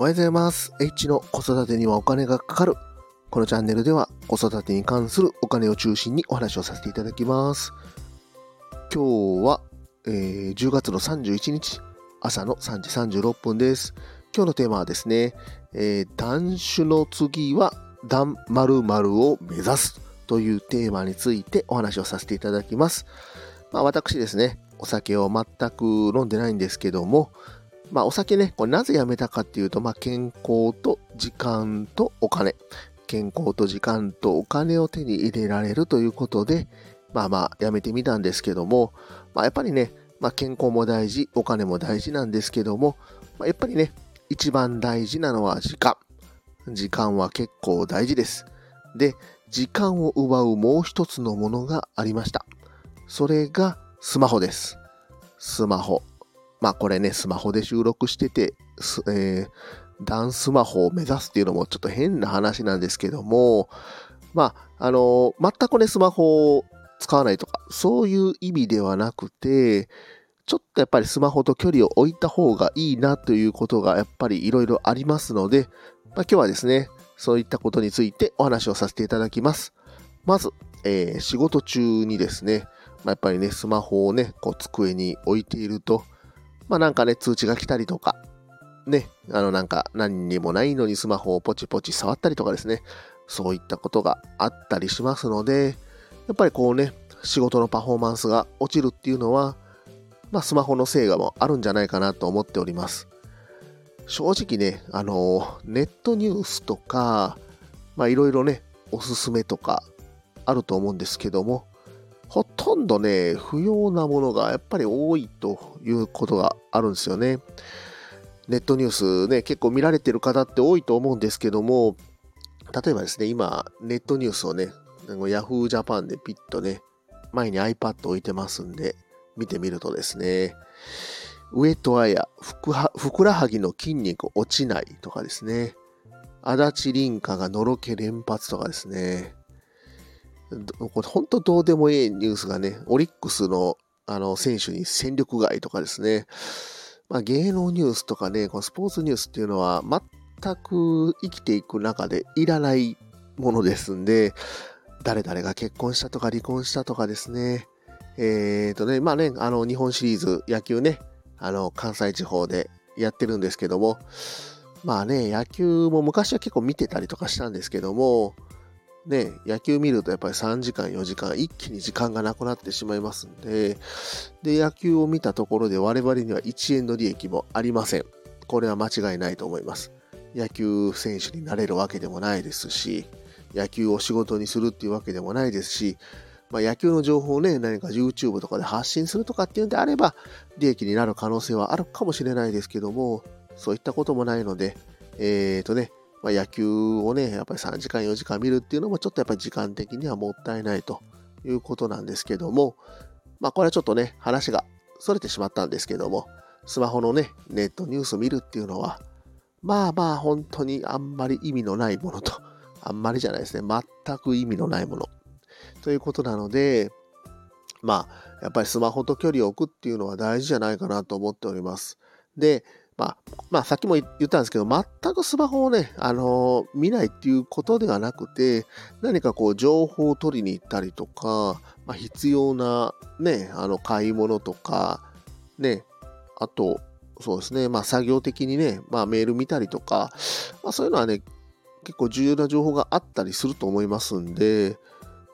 おはようございます。H の子育てにはお金がかかる。このチャンネルでは子育てに関するお金を中心にお話をさせていただきます。今日は、えー10月の31日朝の3時36分です。今日のテーマはですね、えー断酒の次は断〇〇を目指すというテーマについてお話をさせていただきます。まあ私ですね、お酒を全く飲んでないんですけども、まあお酒ね、これなぜやめたかっていうと、まあ健康と時間とお金。健康と時間とお金を手に入れられるということで、まあまあやめてみたんですけども、まあやっぱりね、まあ健康も大事、お金も大事なんですけども、まあ、やっぱりね、一番大事なのは時間。時間は結構大事です。で、時間を奪うもう一つのものがありました。それがスマホです。スマホ。まあこれね、スマホで収録してて、えー、ダンスマホを目指すっていうのもちょっと変な話なんですけども、まあ、あの全くね、スマホを使わないとか、そういう意味ではなくて、ちょっとやっぱりスマホと距離を置いた方がいいなということがやっぱりいろいろありますので、まあ、今日はですね、そういったことについてお話をさせていただきます。まず、えー仕事中にですね、まあ、やっぱりね、スマホをね、こう机に置いていると、まあなんかね、通知が来たりとか、ね、あのなんか何にもないのにスマホをポチポチ触ったりとかですね、そういったことがあったりしますので、やっぱりこうね、仕事のパフォーマンスが落ちるっていうのは、まあスマホのせいがもあるんじゃないかなと思っております。正直ね、あの、ネットニュースとか、まあいろいろね、おすすめとかあると思うんですけども、ほとんどね、不要なものがやっぱり多いということがあるんですよね。ネットニュースね、結構見られてる方って多いと思うんですけども、例えばですね、今、ネットニュースをね、Yahoo Japan でピッとね、前に iPad 置いてますんで、見てみるとですね、上戸彩、ふくはふくらはぎの筋肉落ちないとかですね、足立凛香がのろけ連発とかですね、これ本当どうでもいいニュースがね、オリックスのあの選手に戦力外とかですね、まあ、芸能ニュースとかね、このスポーツニュースっていうのは全く生きていく中でいらないものですんで、誰々が結婚したとか離婚したとかですね、えーとね、まあね、あの日本シリーズ野球ね、あの関西地方でやってるんですけども、まあね、野球も昔は結構見てたりとかしたんですけども、ね、野球見るとやっぱり3時間、4時間、一気に時間がなくなってしまいますんで、で、野球を見たところで我々には1円の利益もありません。これは間違いないと思います。野球選手になれるわけでもないですし、野球を仕事にするっていうわけでもないですし、まあ、野球の情報をね、何か YouTube とかで発信するとかっていうんであれば、利益になる可能性はあるかもしれないですけども、そういったこともないので、えーとね、まあ、野球をね、やっぱり3時間、4時間見るっていうのもちょっとやっぱり時間的にはもったいないということなんですけども、まあこれはちょっとね、話が逸れてしまったんですけども、スマホのね、ネットニュース見るっていうのは、まあまあ本当にあんまり意味のないものと、あんまりじゃないですね、全く意味のないものということなので、まあやっぱりスマホと距離を置くっていうのは大事じゃないかなと思っております。で、まあ、まあ、さっきも言ったんですけど、全くスマホをね、あのー見ないっていうことではなくて、何かこう、情報を取りに行ったりとか、まあ、必要なね、あの、買い物とか、ね、あと、そうですね、まあ、作業的にね、まあ、メール見たりとか、まあ、そういうのはね、結構重要な情報があったりすると思いますんで、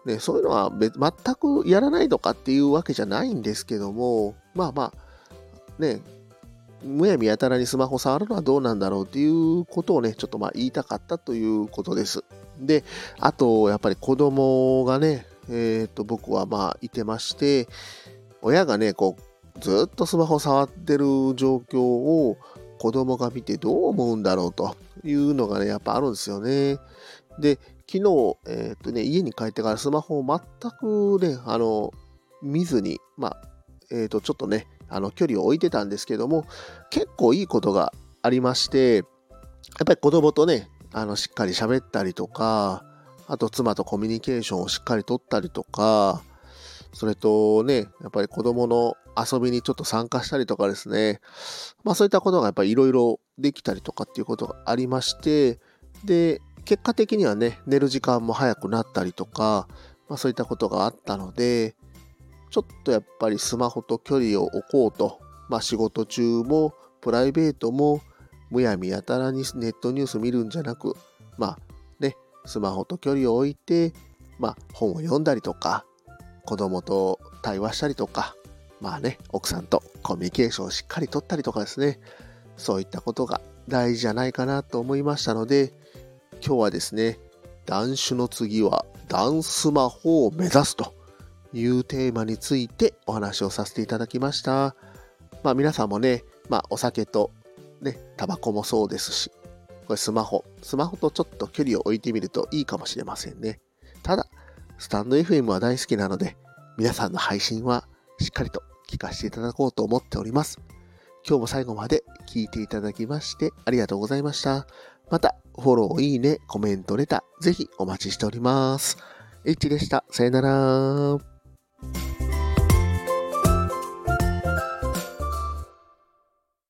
ね、そういうのは全くやらないとかっていうわけじゃないんですけども、まあまあ、ね、むやみやたらにスマホ触るのはどうなんだろうっていうことをね、ちょっとまあ言いたかったということです。で、あと、やっぱり子供がね、えっ、と、僕はまあいてまして、親がね、こう、ずっとスマホ触ってる状況を子供が見てどう思うんだろうというのがね、やっぱあるんですよね。で、昨日、えっ、とね、家に帰ってからスマホを全くね、あの、見ずに、まあ、えっ、と、ちょっとね、あの距離を置いてたんですけども結構いいことがありましてやっぱり子供とねあのしっかり喋ったりとかあと妻とコミュニケーションをしっかりとったりとかそれとねやっぱり子供の遊びにちょっと参加したりとかですね、まあそういったことがやっぱりいろいろできたりとかっていうことがありまして、で、結果的にはね、寝る時間も早くなったりとか、まあそういったことがあったので、ちょっとやっぱりスマホと距離を置こうと、まあ仕事中もプライベートもむやみやたらにネットニュース見るんじゃなく、まあね、スマホと距離を置いて、まあ本を読んだりとか、子供と対話したりとか、まあね、奥さんとコミュニケーションをしっかりとったりとかですね、そういったことが大事じゃないかなと思いましたので、今日はですね、断酒の次はダンスマホを目指すと。いうテーマについてお話をさせていただきました。まあ皆さんもね、まあお酒とね、タバコもそうですし、これスマホ、スマホとちょっと距離を置いてみるといいかもしれませんね。ただ、スタンド FM は大好きなので、皆さんの配信はしっかりと聞かせていただこうと思っております。今日も最後まで聞いていただきましてありがとうございました。また、フォロー、いいね、コメント、レター、ぜひお待ちしております。H でした。さよなら。